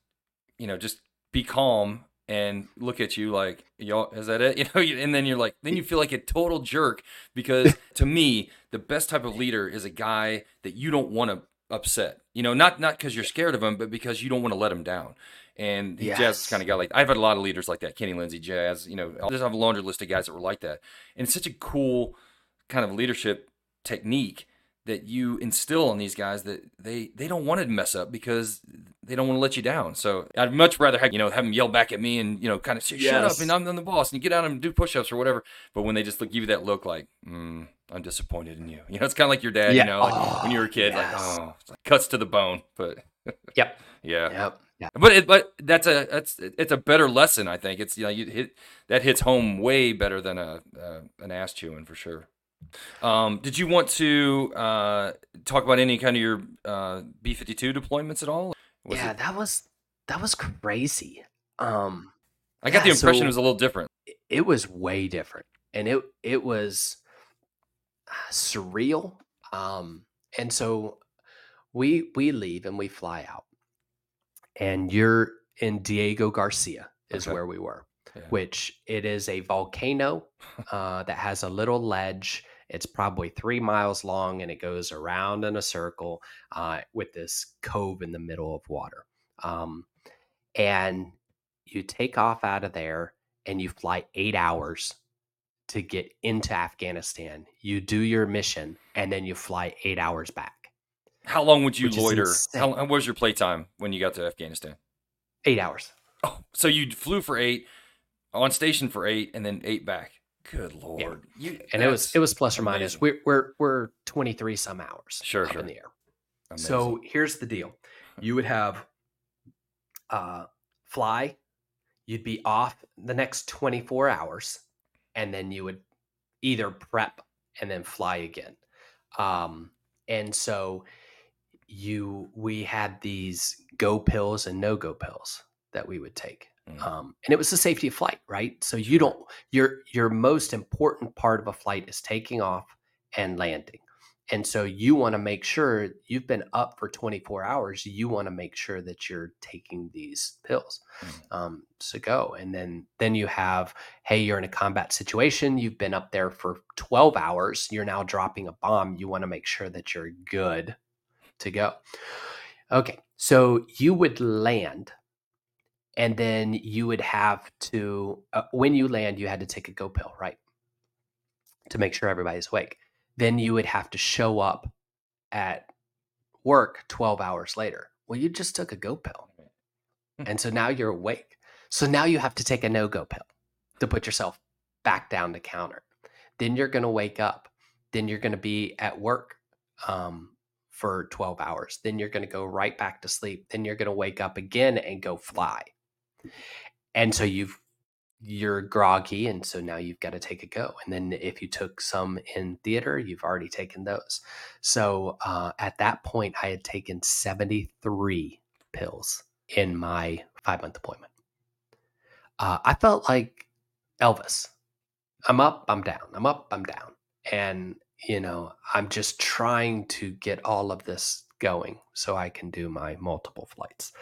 you know just be calm and look at you like y'all is that it you know and then you're like then you feel like a total jerk because to me the best type of leader is a guy that you don't want to upset. You know, not not because you're scared of him, but because you don't want to let him down. And yes. Jazz kind of guy like I've had a lot of leaders like that. Kenny Lindsay, Jazz. You know, I just have a laundry list of guys that were like that. And it's such a cool kind of leadership technique that you instill in these guys that they they don't want to mess up because they don't want to let you down. So I'd much rather have you know have them yell back at me and you know kind of say shut yes. up and I'm, I'm the boss and you get out and do push-ups or whatever. But when they just look, give you that look like mm, I'm disappointed in you. You know, it's kind of like your dad. Yeah. You know, like oh, when you were a kid, yes. like oh, like cuts to the bone. But yep, yeah, yep. Yeah. But it, but that's a that's it's a better lesson I think it's you know you hit that hits home way better than a, a an ass chewing for sure. Um, did you want to uh, talk about any kind of your uh, B fifty two deployments at all? Was yeah, it... that was that was crazy. Um, I got yeah, the impression so it was a little different. It was way different, and it it was surreal. Um, and so we we leave and we fly out, and you're in Diego Garcia is okay. where we were, yeah. which it is a volcano uh, that has a little ledge. It's probably three miles long and it goes around in a circle uh, with this cove in the middle of water. Um, and you take off out of there and you fly eight hours to get into Afghanistan. You do your mission and then you fly eight hours back. How long would you loiter? How, how was your playtime when you got to Afghanistan? Eight hours. Oh, so you flew for eight, on station for eight, and then eight back. Good lord! Yeah. You, and it was it was plus or minus. We're we're we're twenty three some hours. Sure, sure. in the air. Amazing. So here's the deal: you would have uh, fly. You'd be off the next twenty four hours, and then you would either prep and then fly again. Um, and so you we had these go pills and no go pills that we would take mm. um, and it was the safety of flight right so you don't your your most important part of a flight is taking off and landing and so you want to make sure you've been up for 24 hours you want to make sure that you're taking these pills mm. um, to go and then then you have hey you're in a combat situation you've been up there for 12 hours you're now dropping a bomb you want to make sure that you're good to go. Okay, so you would land, and then you would have to, uh, when you land, you had to take a go pill, right? To make sure everybody's awake. Then you would have to show up at work 12 hours later. Well, you just took a go pill. Hmm. And so now you're awake. So now you have to take a no go pill to put yourself back down the counter. Then you're going to wake up. Then you're going to be at work um, for 12 hours. Then you're going to go right back to sleep. Then you're going to wake up again and go fly. And so you've you're groggy and so now you've got to take a go and then if you took some in theater you've already taken those. So uh, at that point i had taken 73 pills in my five month deployment uh, i felt like elvis. I'm up i'm down i'm up i'm down. And you know, I'm just trying to get all of this going so I can do my multiple flights.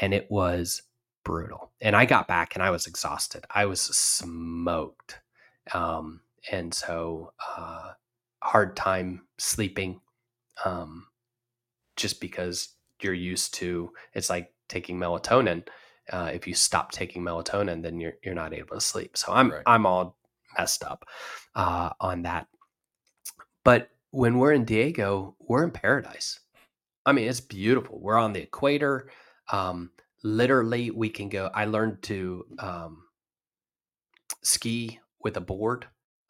And it was brutal. And I got back and I was exhausted. I was smoked. Um, and so, uh, hard time sleeping, um, just because you're used to it's like taking melatonin. Uh, if you stop taking melatonin, then you're you're not able to sleep. So I'm right. I'm all messed up uh, on that but when we're in Diego, we're in paradise. I mean, it's beautiful. We're on the equator. Um, literally, we can go. I learned to um, ski with a board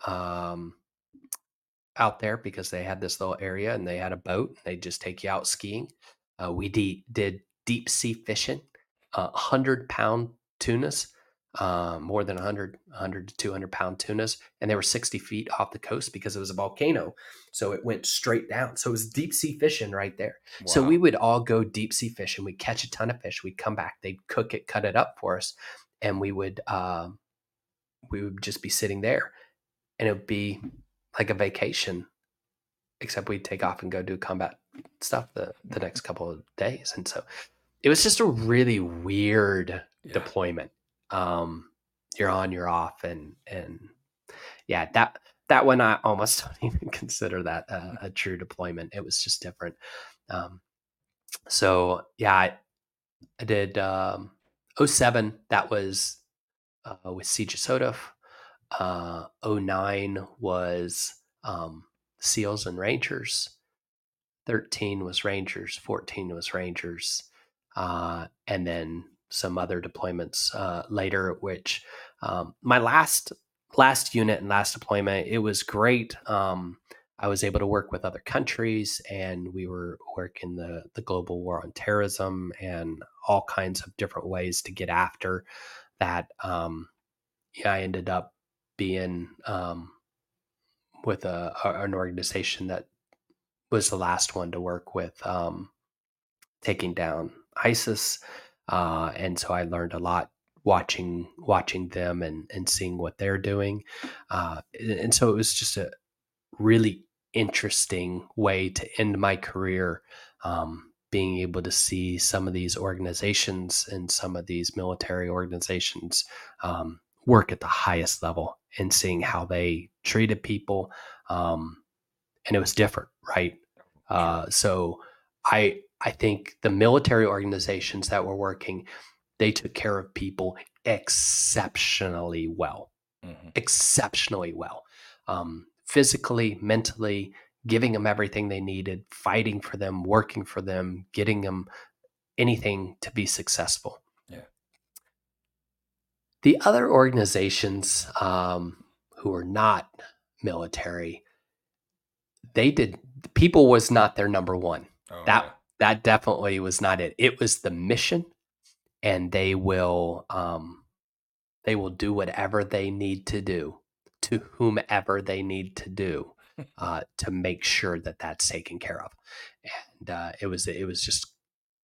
um, out there because they had this little area and they had a boat. They just take you out skiing. Uh, we de- did deep sea fishing, uh, hundred pound tunas uh, more than 100, 100 to 200 pound tunas, and they were 60 feet off the coast because it was a volcano. So it went straight down. So it was deep sea fishing right there. Wow. So we would all go deep sea fishing. We'd catch a ton of fish. We'd come back. They'd cook it, cut it up for us, and we would uh, we would just be sitting there, and it would be like a vacation, except we'd take off and go do combat stuff the the next couple of days. And so it was just a really weird yeah. deployment um, you're on, you're off, and and yeah, that that one I almost don't even consider that a, a true deployment. It was just different. Um, so yeah, I, I did um, 07. That was uh, with Siege of Uh, 09 was um, SEALs and Rangers. 13 was Rangers. 14 was Rangers. Uh, and then some other deployments uh, later. Which um, my last last unit and last deployment, it was great. Um, I was able to work with other countries, and we were working the the global war on terrorism and all kinds of different ways to get after that. Um, yeah, I ended up being um, with a, an organization that was the last one to work with um, taking down ISIS uh, and so I learned a lot watching watching them and and seeing what they're doing. Uh, and so it was just a really interesting way to end my career. Um, being able to see some of these organizations and some of these military organizations um, work at the highest level and seeing how they treated people. Um, and it was different, right? Uh, so I I think the military organizations that were working, they took care of people exceptionally well, mm-hmm. exceptionally well, um, physically, mentally, giving them everything they needed, fighting for them, working for them, getting them anything to be successful. Yeah. The other organizations um, who were not military, they did people was not their number one. Oh, that yeah. That definitely was not it. It was the mission, and they will um, they will do whatever they need to do to whomever they need to do uh, to make sure that that's taken care of. And uh, it was it was just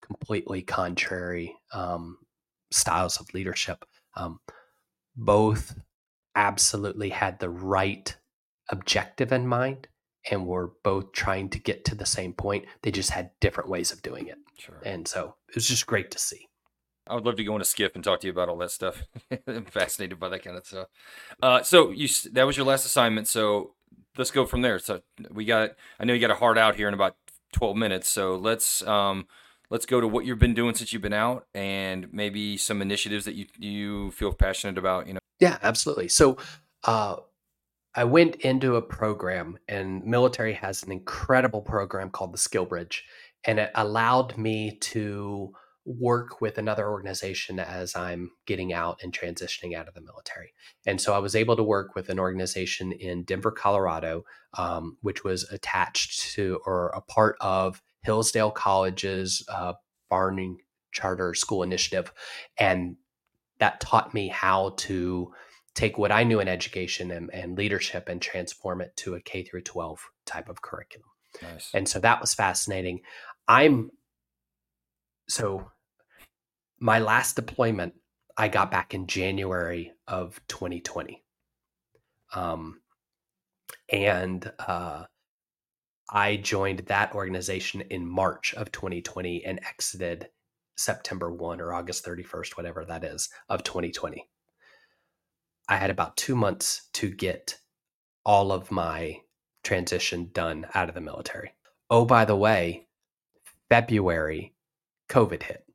completely contrary um, styles of leadership. Um, both absolutely had the right objective in mind and we were both trying to get to the same point. They just had different ways of doing it. Sure. And so it was just great to see. I would love to go on a skiff and talk to you about all that stuff. I'm fascinated by that kind of stuff. Uh, so you that was your last assignment. So let's go from there. So we got I know you got a hard out here in about 12 minutes. So let's um let's go to what you've been doing since you've been out and maybe some initiatives that you you feel passionate about, you know. Yeah, absolutely. So uh I went into a program and military has an incredible program called the Skill Bridge and it allowed me to work with another organization as I'm getting out and transitioning out of the military. And so I was able to work with an organization in Denver, Colorado, um, which was attached to or a part of Hillsdale College's uh, Barney Charter School Initiative. And that taught me how to take what I knew in education and, and leadership and transform it to a K through 12 type of curriculum. Nice. And so that was fascinating. I'm so my last deployment I got back in January of 2020. Um, and uh, I joined that organization in March of 2020 and exited September 1 or August 31st, whatever that is, of 2020. I had about two months to get all of my transition done out of the military. Oh, by the way, February, COVID hit.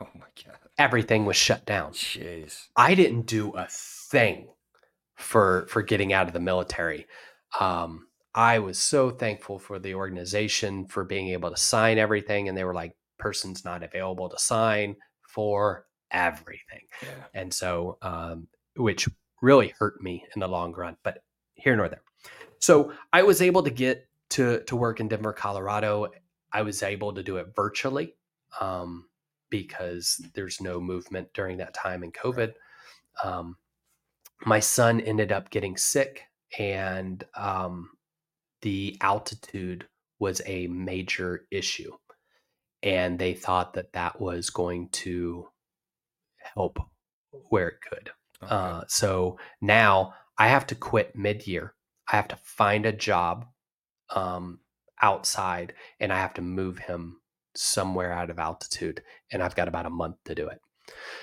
Oh my God. Everything was shut down. Jeez. I didn't do a thing for for getting out of the military. Um, I was so thankful for the organization for being able to sign everything. And they were like, person's not available to sign for everything. Yeah. And so, um, which really hurt me in the long run, but here nor there. So I was able to get to, to work in Denver, Colorado. I was able to do it virtually. Um, because there's no movement during that time in COVID. Um, my son ended up getting sick, and um, the altitude was a major issue. And they thought that that was going to help where it could. Okay. Uh, so now I have to quit mid year. I have to find a job um, outside and I have to move him somewhere out of altitude, and I've got about a month to do it.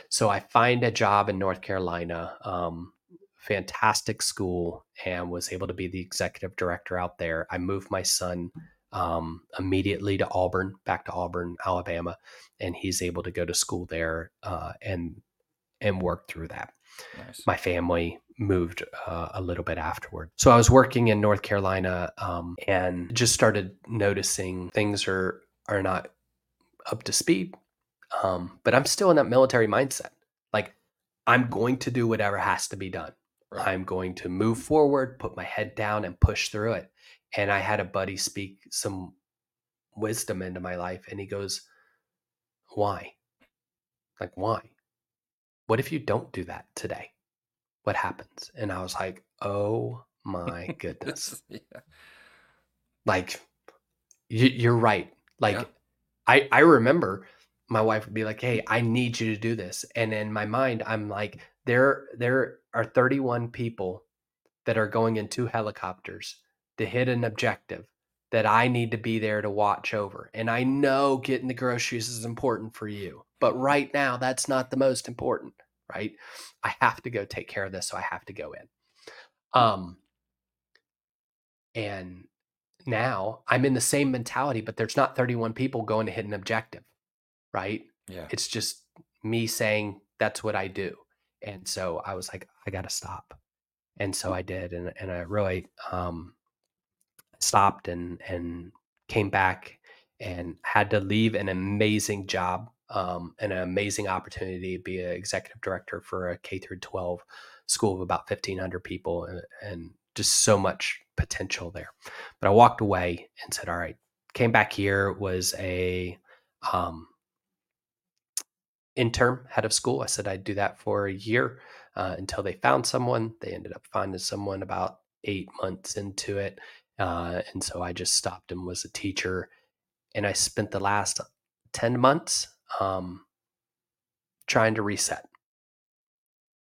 So I find a job in North Carolina, um, fantastic school, and was able to be the executive director out there. I moved my son um, immediately to Auburn, back to Auburn, Alabama, and he's able to go to school there uh, and and work through that. Nice. My family moved uh, a little bit afterward. So I was working in North Carolina um, and just started noticing things are are not up to speed. Um, but I'm still in that military mindset. Like I'm going to do whatever has to be done. Right. I'm going to move forward, put my head down, and push through it. And I had a buddy speak some wisdom into my life, and he goes, "Why? Like why? What if you don't do that today? What happens?" And I was like, "Oh my goodness!" yeah. Like you, are right. Like yeah. I I remember my wife would be like, "Hey, I need you to do this," and in my mind, I'm like, "There there are 31 people that are going in two helicopters to hit an objective that I need to be there to watch over, and I know getting the groceries is important for you, but right now that's not the most important, right? I have to go take care of this, so I have to go in." Um, and now I'm in the same mentality, but there's not 31 people going to hit an objective, right? Yeah. It's just me saying that's what I do. And so I was like, I got to stop. And so I did. And, and I really um, stopped and, and came back and had to leave an amazing job um, an amazing opportunity to be an executive director for a K through 12 school of about 1,500 people and, and just so much potential there. But I walked away and said, all right, came back here, was a um, interim head of school. I said I'd do that for a year uh, until they found someone. They ended up finding someone about eight months into it. Uh, and so I just stopped and was a teacher. And I spent the last 10 months um, trying to reset.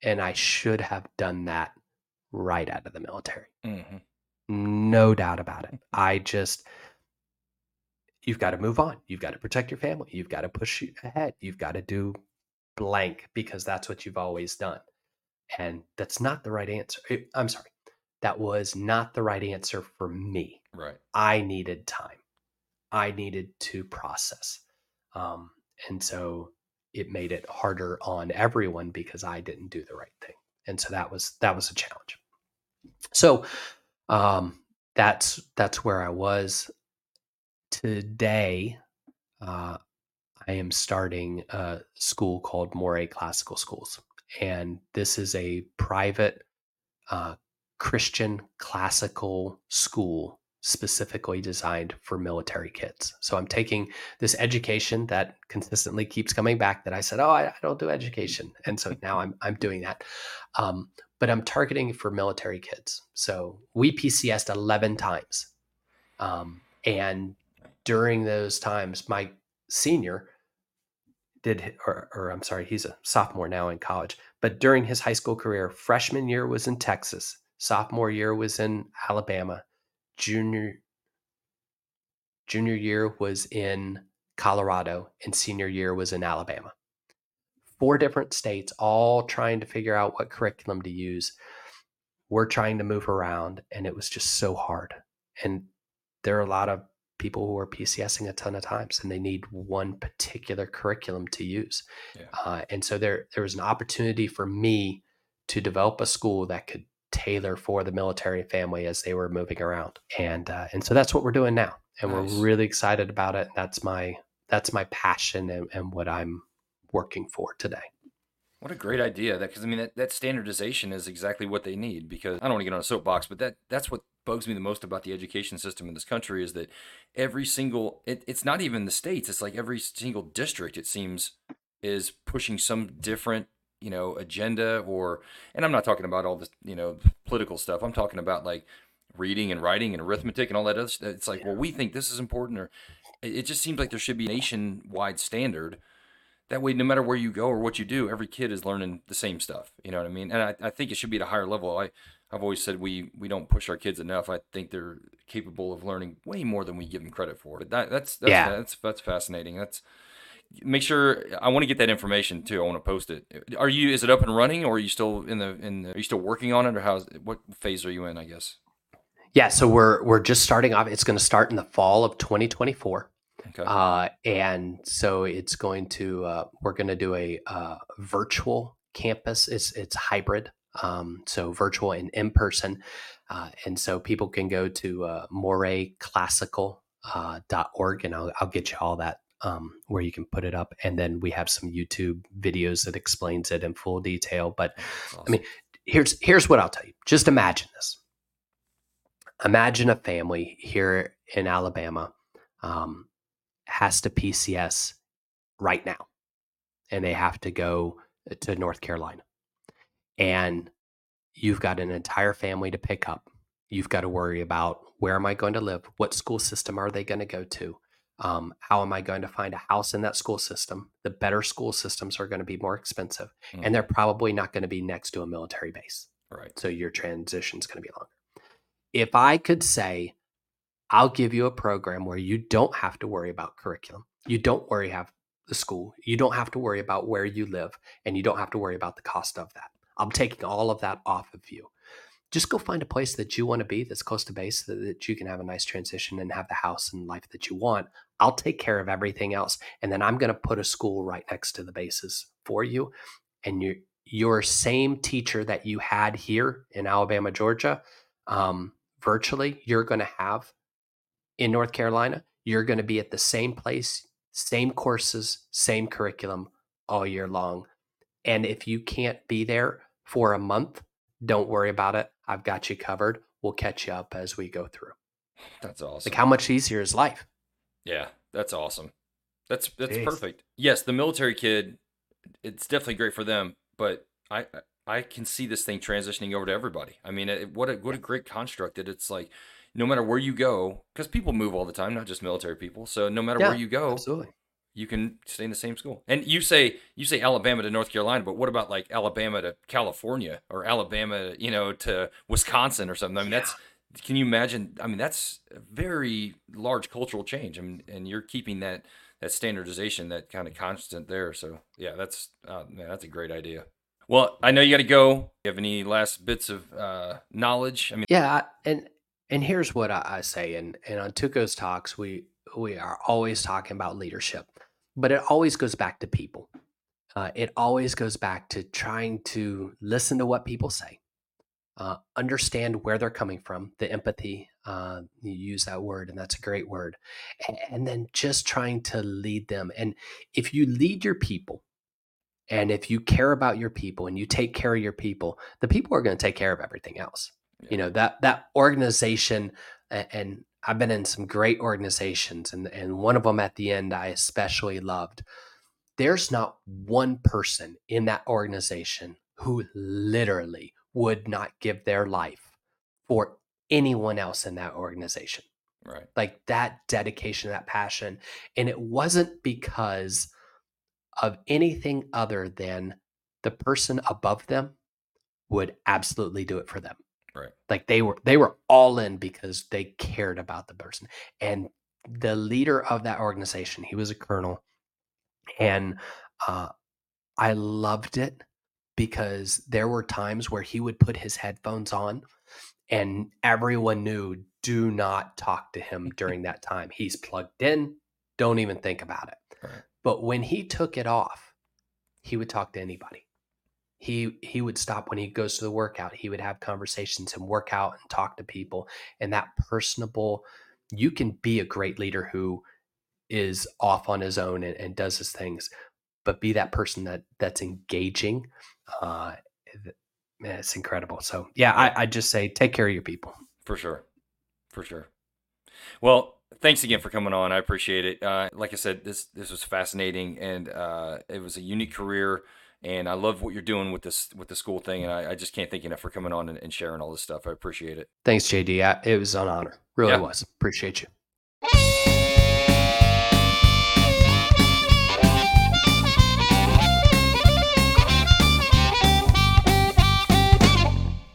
And I should have done that right out of the military. Mm-hmm. No doubt about it. I just, you've got to move on. You've got to protect your family. You've got to push ahead. You've got to do blank because that's what you've always done. And that's not the right answer. I'm sorry. That was not the right answer for me. Right. I needed time. I needed to process. Um, and so it made it harder on everyone because I didn't do the right thing. And so that was that was a challenge. So um, that's that's where I was today. Uh, I am starting a school called Moray Classical Schools, and this is a private uh, Christian classical school specifically designed for military kids. So I'm taking this education that consistently keeps coming back that I said, oh, I, I don't do education. And so now I'm, I'm doing that. Um, but I'm targeting for military kids. So we PCSed 11 times. Um, and during those times, my senior did, or, or I'm sorry, he's a sophomore now in college, but during his high school career, freshman year was in Texas, sophomore year was in Alabama, junior junior year was in Colorado and senior year was in Alabama. Four different states all trying to figure out what curriculum to use. We're trying to move around and it was just so hard. And there are a lot of people who are PCSing a ton of times and they need one particular curriculum to use. Yeah. Uh, and so there there was an opportunity for me to develop a school that could tailor for the military family as they were moving around. And uh, and so that's what we're doing now, and nice. we're really excited about it. That's my that's my passion and, and what I'm working for today. What a great idea! That because I mean that, that standardization is exactly what they need. Because I don't want to get on a soapbox, but that that's what bugs me the most about the education system in this country is that every single it, it's not even the states; it's like every single district. It seems is pushing some different you know agenda or and i'm not talking about all this you know political stuff. I'm talking about like reading and writing and arithmetic and all that other stuff. It's like well we think this is important or it just seems like there should be a nationwide standard that way no matter where you go or what you do every kid is learning the same stuff. You know what i mean? And i, I think it should be at a higher level. I i've always said we we don't push our kids enough. I think they're capable of learning way more than we give them credit for. But that that's that's yeah. that's, that's fascinating. That's make sure I want to get that information too. I want to post it. Are you is it up and running or are you still in the in the, are you still working on it or how's what phase are you in, I guess? Yeah, so we're we're just starting off. It's going to start in the fall of 2024. Okay. Uh, and so it's going to uh, we're going to do a uh, virtual campus. It's it's hybrid. Um, so virtual and in person. Uh, and so people can go to uh, morayclassical.org uh, and I'll, I'll get you all that um, where you can put it up, and then we have some YouTube videos that explains it in full detail. But awesome. I mean, here's here's what I'll tell you. Just imagine this. Imagine a family here in Alabama um, has to PCS right now, and they have to go to North Carolina, and you've got an entire family to pick up. You've got to worry about where am I going to live? What school system are they going to go to? Um, how am I going to find a house in that school system? The better school systems are going to be more expensive, mm. and they're probably not going to be next to a military base. Right. So your transition is going to be longer. If I could say, I'll give you a program where you don't have to worry about curriculum, you don't worry have the school, you don't have to worry about where you live, and you don't have to worry about the cost of that. I'm taking all of that off of you just go find a place that you want to be that's close to base so that you can have a nice transition and have the house and life that you want. I'll take care of everything else. And then I'm going to put a school right next to the bases for you. And you, your same teacher that you had here in Alabama, Georgia, um, virtually, you're going to have in North Carolina. You're going to be at the same place, same courses, same curriculum all year long. And if you can't be there for a month, Don't worry about it. I've got you covered. We'll catch you up as we go through. That's awesome. Like how much easier is life? Yeah, that's awesome. That's that's Jeez. perfect. Yes, the military kid, it's definitely great for them, but I I can see this thing transitioning over to everybody. I mean, it, what a what a great construct that it's like no matter where you go, because people move all the time, not just military people. So no matter yeah, where you go, absolutely. You can stay in the same school. And you say you say Alabama to North Carolina, but what about like Alabama to California or Alabama, you know, to Wisconsin or something? I mean, yeah. that's can you imagine? I mean, that's a very large cultural change. I mean, and you're keeping that that standardization, that kind of constant there. So yeah, that's uh, man, that's a great idea. Well, I know you got to go. You have any last bits of uh, knowledge? I mean, yeah, and and here's what I, I say, and and on Tuco's talks, we we are always talking about leadership, but it always goes back to people. Uh, it always goes back to trying to listen to what people say, uh, understand where they're coming from, the empathy. Uh, you use that word, and that's a great word. And, and then just trying to lead them. And if you lead your people, and if you care about your people and you take care of your people, the people are going to take care of everything else. Yeah. You know that that organization, and I've been in some great organizations, and and one of them at the end I especially loved. There's not one person in that organization who literally would not give their life for anyone else in that organization. Right. Like that dedication, that passion. And it wasn't because of anything other than the person above them would absolutely do it for them. Right. Like they were they were all in because they cared about the person. And the leader of that organization, he was a colonel. And uh, I loved it because there were times where he would put his headphones on and everyone knew do not talk to him during that time. He's plugged in, don't even think about it. Right. But when he took it off, he would talk to anybody. He he would stop when he goes to the workout. He would have conversations and work out and talk to people. And that personable, you can be a great leader who is off on his own and, and does his things, but be that person that that's engaging. Uh, it's incredible. So yeah, I, I just say take care of your people for sure, for sure. Well, thanks again for coming on. I appreciate it. Uh, like I said, this this was fascinating, and uh, it was a unique career. And I love what you're doing with this with the school thing, and I, I just can't thank you enough for coming on and, and, sharing all this stuff. I appreciate it. Thanks, JD. it was an honor. Really yeah. was. Appreciate you.